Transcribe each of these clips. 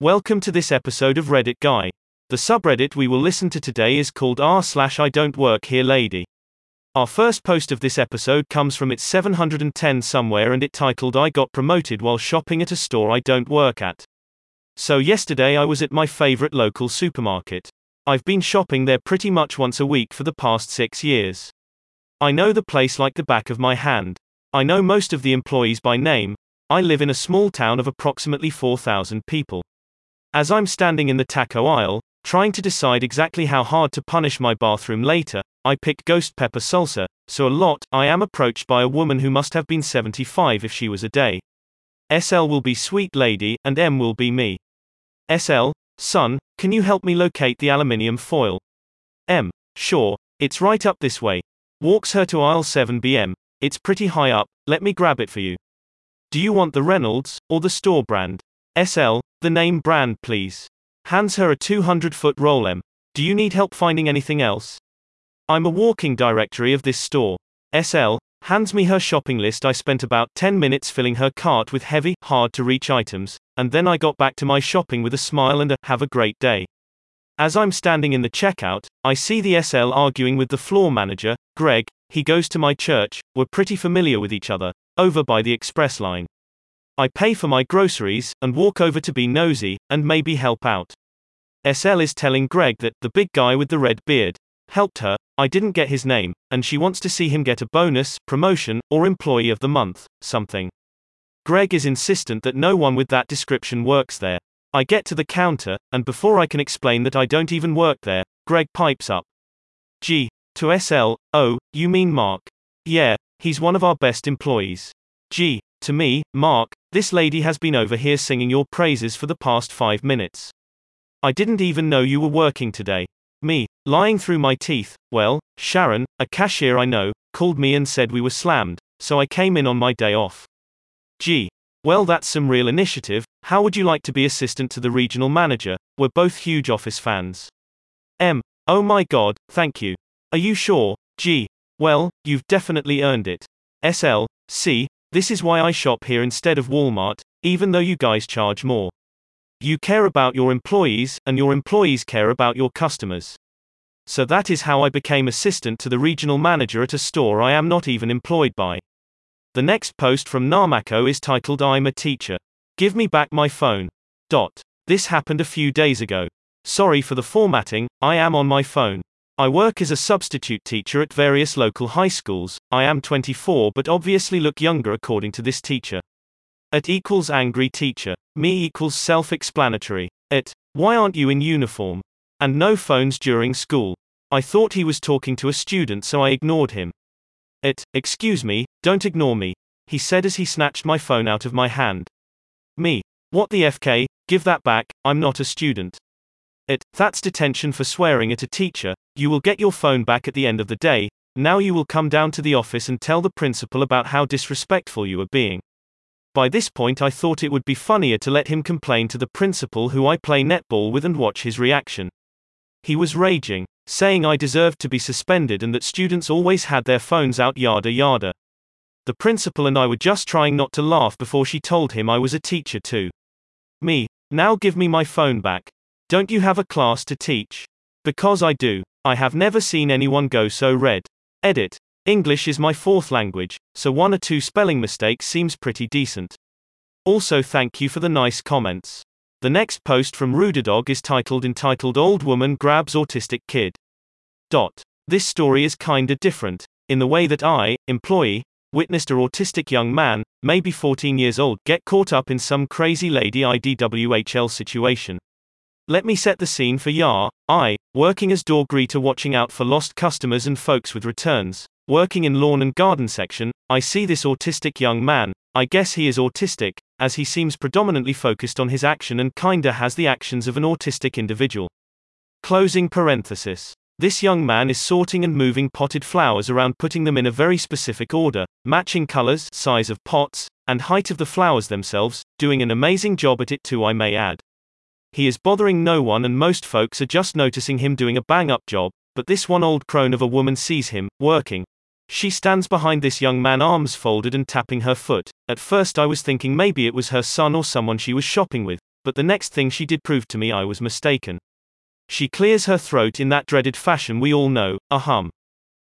Welcome to this episode of Reddit Guy. The subreddit we will listen to today is called r slash I don't work here lady. Our first post of this episode comes from its 710 somewhere and it titled I got promoted while shopping at a store I don't work at. So yesterday I was at my favorite local supermarket. I've been shopping there pretty much once a week for the past six years. I know the place like the back of my hand. I know most of the employees by name. I live in a small town of approximately 4,000 people. As I'm standing in the taco aisle, trying to decide exactly how hard to punish my bathroom later, I pick ghost pepper salsa, so a lot, I am approached by a woman who must have been 75 if she was a day. SL will be sweet lady, and M will be me. SL, son, can you help me locate the aluminium foil? M, sure, it's right up this way. Walks her to aisle 7 BM. It's pretty high up, let me grab it for you. Do you want the Reynolds, or the store brand? SL, the name brand please. Hands her a 200 foot roll M. Do you need help finding anything else? I'm a walking directory of this store. SL, hands me her shopping list. I spent about 10 minutes filling her cart with heavy, hard to reach items, and then I got back to my shopping with a smile and a have a great day. As I'm standing in the checkout, I see the SL arguing with the floor manager, Greg, he goes to my church, we're pretty familiar with each other, over by the express line. I pay for my groceries, and walk over to be nosy, and maybe help out. SL is telling Greg that, the big guy with the red beard, helped her, I didn't get his name, and she wants to see him get a bonus, promotion, or employee of the month, something. Greg is insistent that no one with that description works there. I get to the counter, and before I can explain that I don't even work there, Greg pipes up. G. To SL, oh, you mean Mark? Yeah, he's one of our best employees. G. To me, Mark, this lady has been over here singing your praises for the past five minutes. I didn't even know you were working today. Me, lying through my teeth, well, Sharon, a cashier I know, called me and said we were slammed, so I came in on my day off. Gee. Well, that's some real initiative. How would you like to be assistant to the regional manager? We're both huge office fans. M. Oh my god, thank you. Are you sure? G. Well, you've definitely earned it. SL. C. This is why I shop here instead of Walmart, even though you guys charge more. You care about your employees, and your employees care about your customers. So that is how I became assistant to the regional manager at a store I am not even employed by. The next post from Narmako is titled I'm a teacher. Give me back my phone. Dot. This happened a few days ago. Sorry for the formatting, I am on my phone. I work as a substitute teacher at various local high schools. I am 24 but obviously look younger according to this teacher. At equals angry teacher. Me equals self explanatory. At why aren't you in uniform? And no phones during school. I thought he was talking to a student so I ignored him. It, excuse me, don't ignore me, he said as he snatched my phone out of my hand. Me, what the FK, give that back, I'm not a student. It, that's detention for swearing at a teacher, you will get your phone back at the end of the day, now you will come down to the office and tell the principal about how disrespectful you are being. By this point, I thought it would be funnier to let him complain to the principal who I play netball with and watch his reaction. He was raging, saying I deserved to be suspended and that students always had their phones out yada yada. The principal and I were just trying not to laugh before she told him I was a teacher too. Me, now give me my phone back. Don't you have a class to teach? Because I do. I have never seen anyone go so red. Edit. English is my fourth language, so one or two spelling mistakes seems pretty decent. Also thank you for the nice comments. The next post from Ruderdog is titled entitled Old Woman Grabs Autistic Kid. Dot. This story is kinda different, in the way that I, employee, witnessed a autistic young man, maybe 14 years old, get caught up in some crazy lady IDWHL situation. Let me set the scene for Yar. I, working as door greeter watching out for lost customers and folks with returns, working in lawn and garden section, I see this autistic young man. I guess he is autistic, as he seems predominantly focused on his action and kinda has the actions of an autistic individual. Closing parenthesis. This young man is sorting and moving potted flowers around, putting them in a very specific order, matching colors, size of pots, and height of the flowers themselves, doing an amazing job at it too, I may add. He is bothering no one and most folks are just noticing him doing a bang up job, but this one old crone of a woman sees him, working. She stands behind this young man, arms folded and tapping her foot. At first, I was thinking maybe it was her son or someone she was shopping with, but the next thing she did proved to me I was mistaken. She clears her throat in that dreaded fashion we all know, a hum.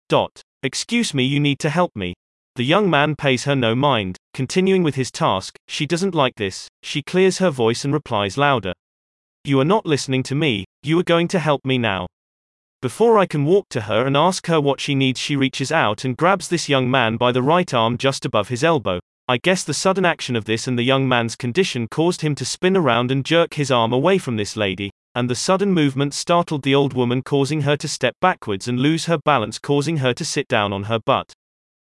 Dot. Excuse me, you need to help me. The young man pays her no mind, continuing with his task. She doesn't like this, she clears her voice and replies louder. You are not listening to me, you are going to help me now. Before I can walk to her and ask her what she needs, she reaches out and grabs this young man by the right arm just above his elbow. I guess the sudden action of this and the young man's condition caused him to spin around and jerk his arm away from this lady, and the sudden movement startled the old woman, causing her to step backwards and lose her balance, causing her to sit down on her butt.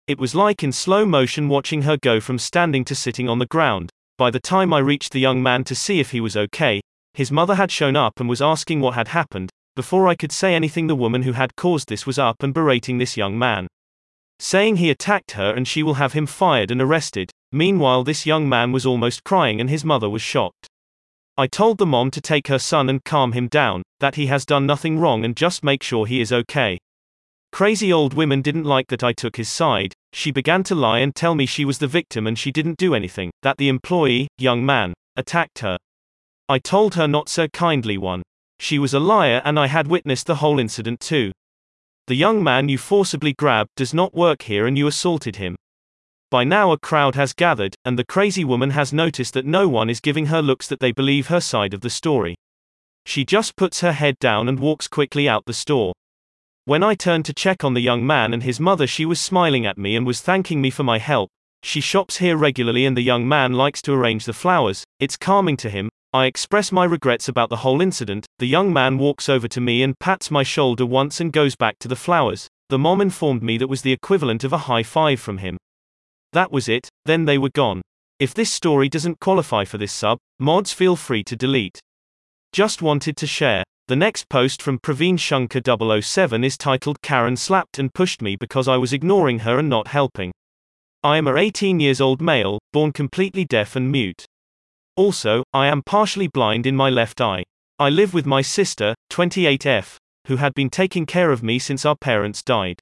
It was like in slow motion watching her go from standing to sitting on the ground. By the time I reached the young man to see if he was okay, his mother had shown up and was asking what had happened. Before I could say anything, the woman who had caused this was up and berating this young man. Saying he attacked her and she will have him fired and arrested. Meanwhile, this young man was almost crying and his mother was shocked. I told the mom to take her son and calm him down, that he has done nothing wrong and just make sure he is okay. Crazy old women didn't like that I took his side. She began to lie and tell me she was the victim and she didn't do anything, that the employee, young man, attacked her. I told her not so kindly one. She was a liar and I had witnessed the whole incident too. The young man you forcibly grabbed does not work here and you assaulted him. By now a crowd has gathered, and the crazy woman has noticed that no one is giving her looks that they believe her side of the story. She just puts her head down and walks quickly out the store. When I turned to check on the young man and his mother, she was smiling at me and was thanking me for my help. She shops here regularly and the young man likes to arrange the flowers, it's calming to him. I express my regrets about the whole incident. The young man walks over to me and pats my shoulder once and goes back to the flowers. The mom informed me that was the equivalent of a high five from him. That was it, then they were gone. If this story doesn't qualify for this sub, mods feel free to delete. Just wanted to share. The next post from Praveen Shankar 007 is titled Karen slapped and pushed me because I was ignoring her and not helping. I am a 18 years old male, born completely deaf and mute. Also, I am partially blind in my left eye. I live with my sister, 28F, who had been taking care of me since our parents died.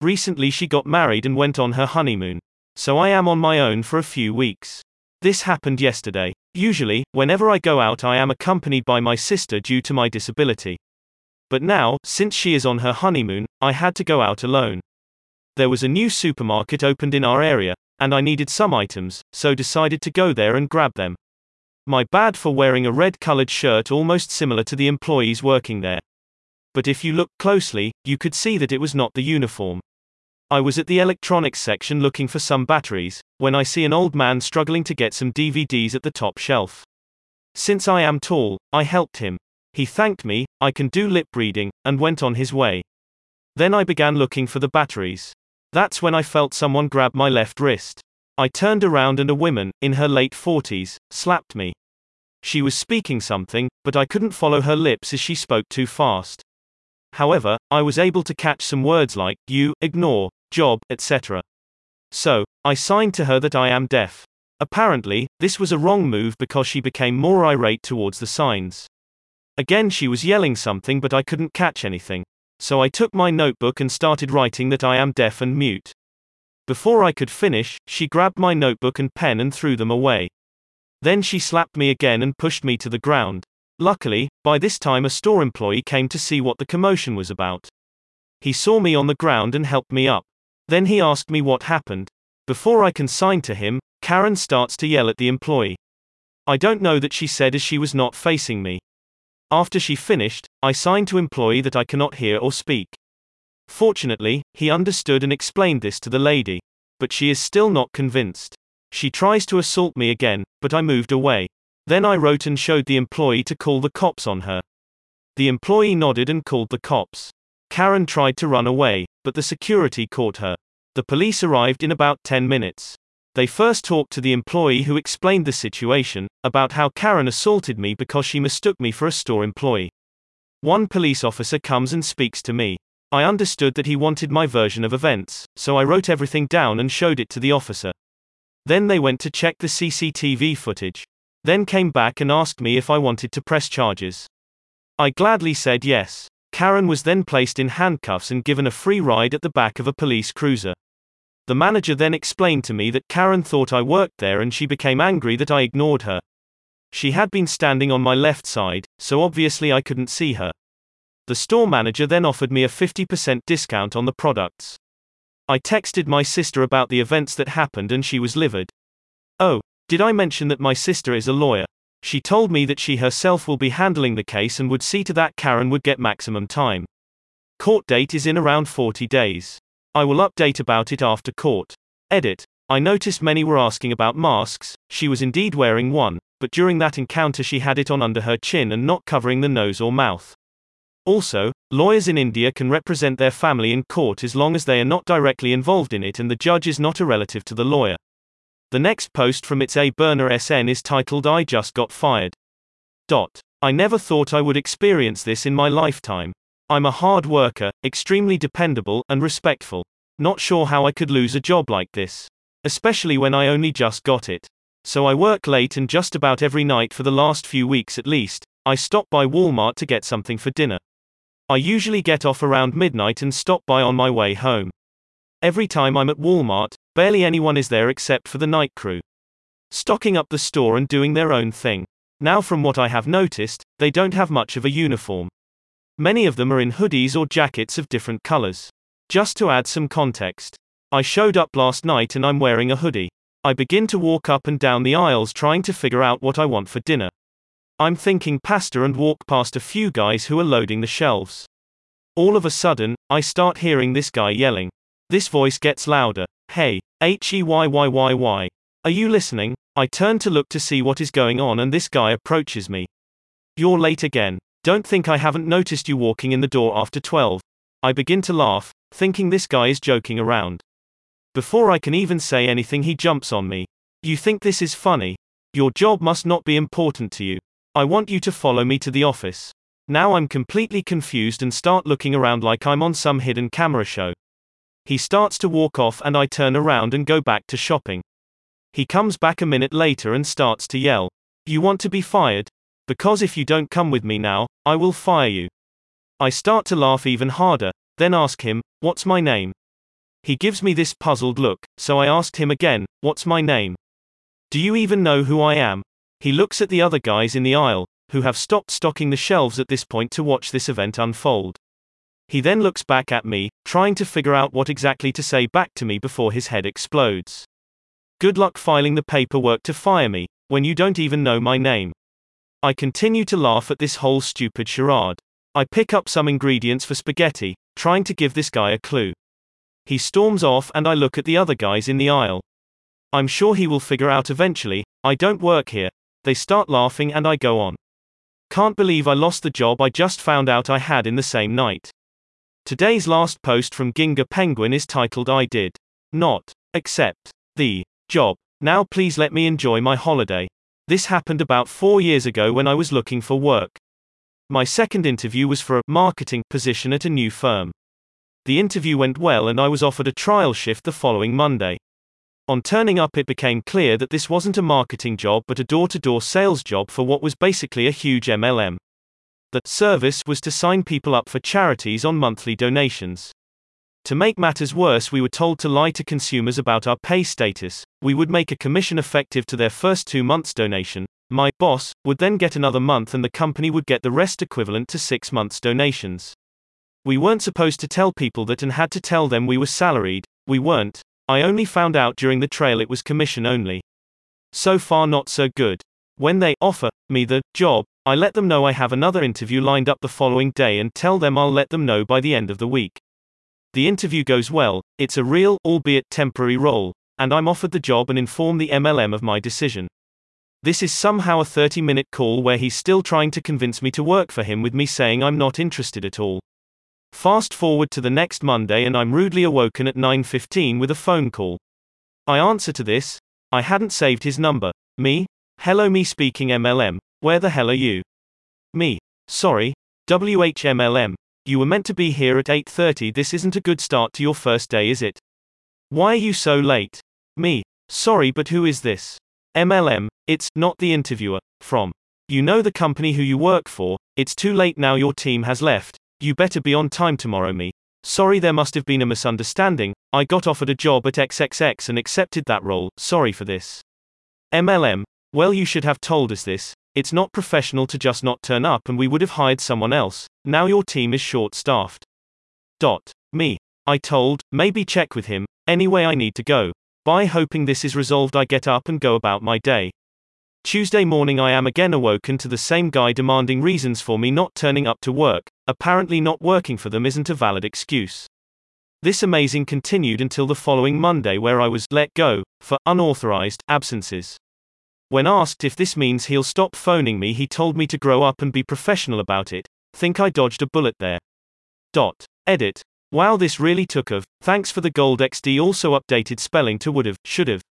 Recently she got married and went on her honeymoon. So I am on my own for a few weeks. This happened yesterday. Usually, whenever I go out, I am accompanied by my sister due to my disability. But now, since she is on her honeymoon, I had to go out alone. There was a new supermarket opened in our area, and I needed some items, so decided to go there and grab them. My bad for wearing a red colored shirt almost similar to the employees working there. But if you look closely, you could see that it was not the uniform. I was at the electronics section looking for some batteries, when I see an old man struggling to get some DVDs at the top shelf. Since I am tall, I helped him. He thanked me, I can do lip reading, and went on his way. Then I began looking for the batteries. That's when I felt someone grab my left wrist. I turned around and a woman, in her late 40s, slapped me. She was speaking something, but I couldn't follow her lips as she spoke too fast. However, I was able to catch some words like, you, ignore, job, etc. So, I signed to her that I am deaf. Apparently, this was a wrong move because she became more irate towards the signs. Again, she was yelling something, but I couldn't catch anything. So I took my notebook and started writing that I am deaf and mute. Before I could finish, she grabbed my notebook and pen and threw them away. Then she slapped me again and pushed me to the ground. Luckily, by this time a store employee came to see what the commotion was about. He saw me on the ground and helped me up. Then he asked me what happened. Before I can sign to him, Karen starts to yell at the employee. I don't know that she said as she was not facing me. After she finished, I signed to employee that I cannot hear or speak. Fortunately, he understood and explained this to the lady. But she is still not convinced. She tries to assault me again, but I moved away. Then I wrote and showed the employee to call the cops on her. The employee nodded and called the cops. Karen tried to run away, but the security caught her. The police arrived in about 10 minutes. They first talked to the employee who explained the situation, about how Karen assaulted me because she mistook me for a store employee. One police officer comes and speaks to me. I understood that he wanted my version of events, so I wrote everything down and showed it to the officer. Then they went to check the CCTV footage. Then came back and asked me if I wanted to press charges. I gladly said yes. Karen was then placed in handcuffs and given a free ride at the back of a police cruiser. The manager then explained to me that Karen thought I worked there and she became angry that I ignored her. She had been standing on my left side, so obviously I couldn't see her. The store manager then offered me a 50% discount on the products. I texted my sister about the events that happened and she was livid. Oh, did I mention that my sister is a lawyer? She told me that she herself will be handling the case and would see to that Karen would get maximum time. Court date is in around 40 days. I will update about it after court. Edit. I noticed many were asking about masks, she was indeed wearing one, but during that encounter she had it on under her chin and not covering the nose or mouth. Also, lawyers in India can represent their family in court as long as they are not directly involved in it and the judge is not a relative to the lawyer. The next post from its A burner SN is titled I Just Got Fired. Dot. I never thought I would experience this in my lifetime. I'm a hard worker, extremely dependable, and respectful. Not sure how I could lose a job like this. Especially when I only just got it. So I work late and just about every night for the last few weeks at least. I stop by Walmart to get something for dinner. I usually get off around midnight and stop by on my way home. Every time I'm at Walmart, barely anyone is there except for the night crew. Stocking up the store and doing their own thing. Now, from what I have noticed, they don't have much of a uniform. Many of them are in hoodies or jackets of different colors. Just to add some context, I showed up last night and I'm wearing a hoodie. I begin to walk up and down the aisles trying to figure out what I want for dinner. I'm thinking pasta and walk past a few guys who are loading the shelves. All of a sudden, I start hearing this guy yelling. This voice gets louder. Hey, H E Y Y Y Y. Are you listening? I turn to look to see what is going on and this guy approaches me. You're late again. Don't think I haven't noticed you walking in the door after 12. I begin to laugh, thinking this guy is joking around. Before I can even say anything, he jumps on me. You think this is funny? Your job must not be important to you. I want you to follow me to the office. Now I'm completely confused and start looking around like I'm on some hidden camera show. He starts to walk off and I turn around and go back to shopping. He comes back a minute later and starts to yell. You want to be fired? Because if you don't come with me now, I will fire you. I start to laugh even harder, then ask him, What's my name? He gives me this puzzled look, so I asked him again, What's my name? Do you even know who I am? He looks at the other guys in the aisle, who have stopped stocking the shelves at this point to watch this event unfold. He then looks back at me, trying to figure out what exactly to say back to me before his head explodes. Good luck filing the paperwork to fire me, when you don't even know my name. I continue to laugh at this whole stupid charade. I pick up some ingredients for spaghetti, trying to give this guy a clue. He storms off and I look at the other guys in the aisle. I'm sure he will figure out eventually, I don't work here. They start laughing and I go on. Can't believe I lost the job I just found out I had in the same night. Today's last post from Ginga Penguin is titled I did not accept the job. Now please let me enjoy my holiday. This happened about four years ago when I was looking for work. My second interview was for a marketing position at a new firm. The interview went well and I was offered a trial shift the following Monday. On turning up, it became clear that this wasn't a marketing job but a door to door sales job for what was basically a huge MLM. The service was to sign people up for charities on monthly donations. To make matters worse, we were told to lie to consumers about our pay status. We would make a commission effective to their first two months' donation. My boss would then get another month, and the company would get the rest equivalent to six months' donations. We weren't supposed to tell people that and had to tell them we were salaried. We weren't. I only found out during the trail it was commission only. So far, not so good. When they offer me the job, I let them know I have another interview lined up the following day and tell them I'll let them know by the end of the week. The interview goes well, it's a real, albeit temporary role, and I'm offered the job and inform the MLM of my decision. This is somehow a 30 minute call where he's still trying to convince me to work for him with me saying I'm not interested at all. Fast forward to the next Monday and I'm rudely awoken at 9:15 with a phone call. I answer to this. I hadn't saved his number. Me? Hello me speaking MLM. Where the hell are you? Me. Sorry. WHMLM. You were meant to be here at 8:30. This isn't a good start to your first day, is it? Why are you so late? Me. Sorry, but who is this? MLM. It's not the interviewer. From. You know the company who you work for. It's too late now. Your team has left. You better be on time tomorrow. Me. Sorry, there must have been a misunderstanding. I got offered a job at XXX and accepted that role. Sorry for this. MLM. Well, you should have told us this. It's not professional to just not turn up and we would have hired someone else. Now your team is short staffed. Dot. Me. I told, maybe check with him. Anyway, I need to go. By hoping this is resolved. I get up and go about my day. Tuesday morning, I am again awoken to the same guy demanding reasons for me not turning up to work. Apparently, not working for them isn't a valid excuse. This amazing continued until the following Monday, where I was let go for unauthorized absences. When asked if this means he'll stop phoning me, he told me to grow up and be professional about it. Think I dodged a bullet there. Dot. Edit. Wow, this really took of. Thanks for the gold XD also updated spelling to would've, should've.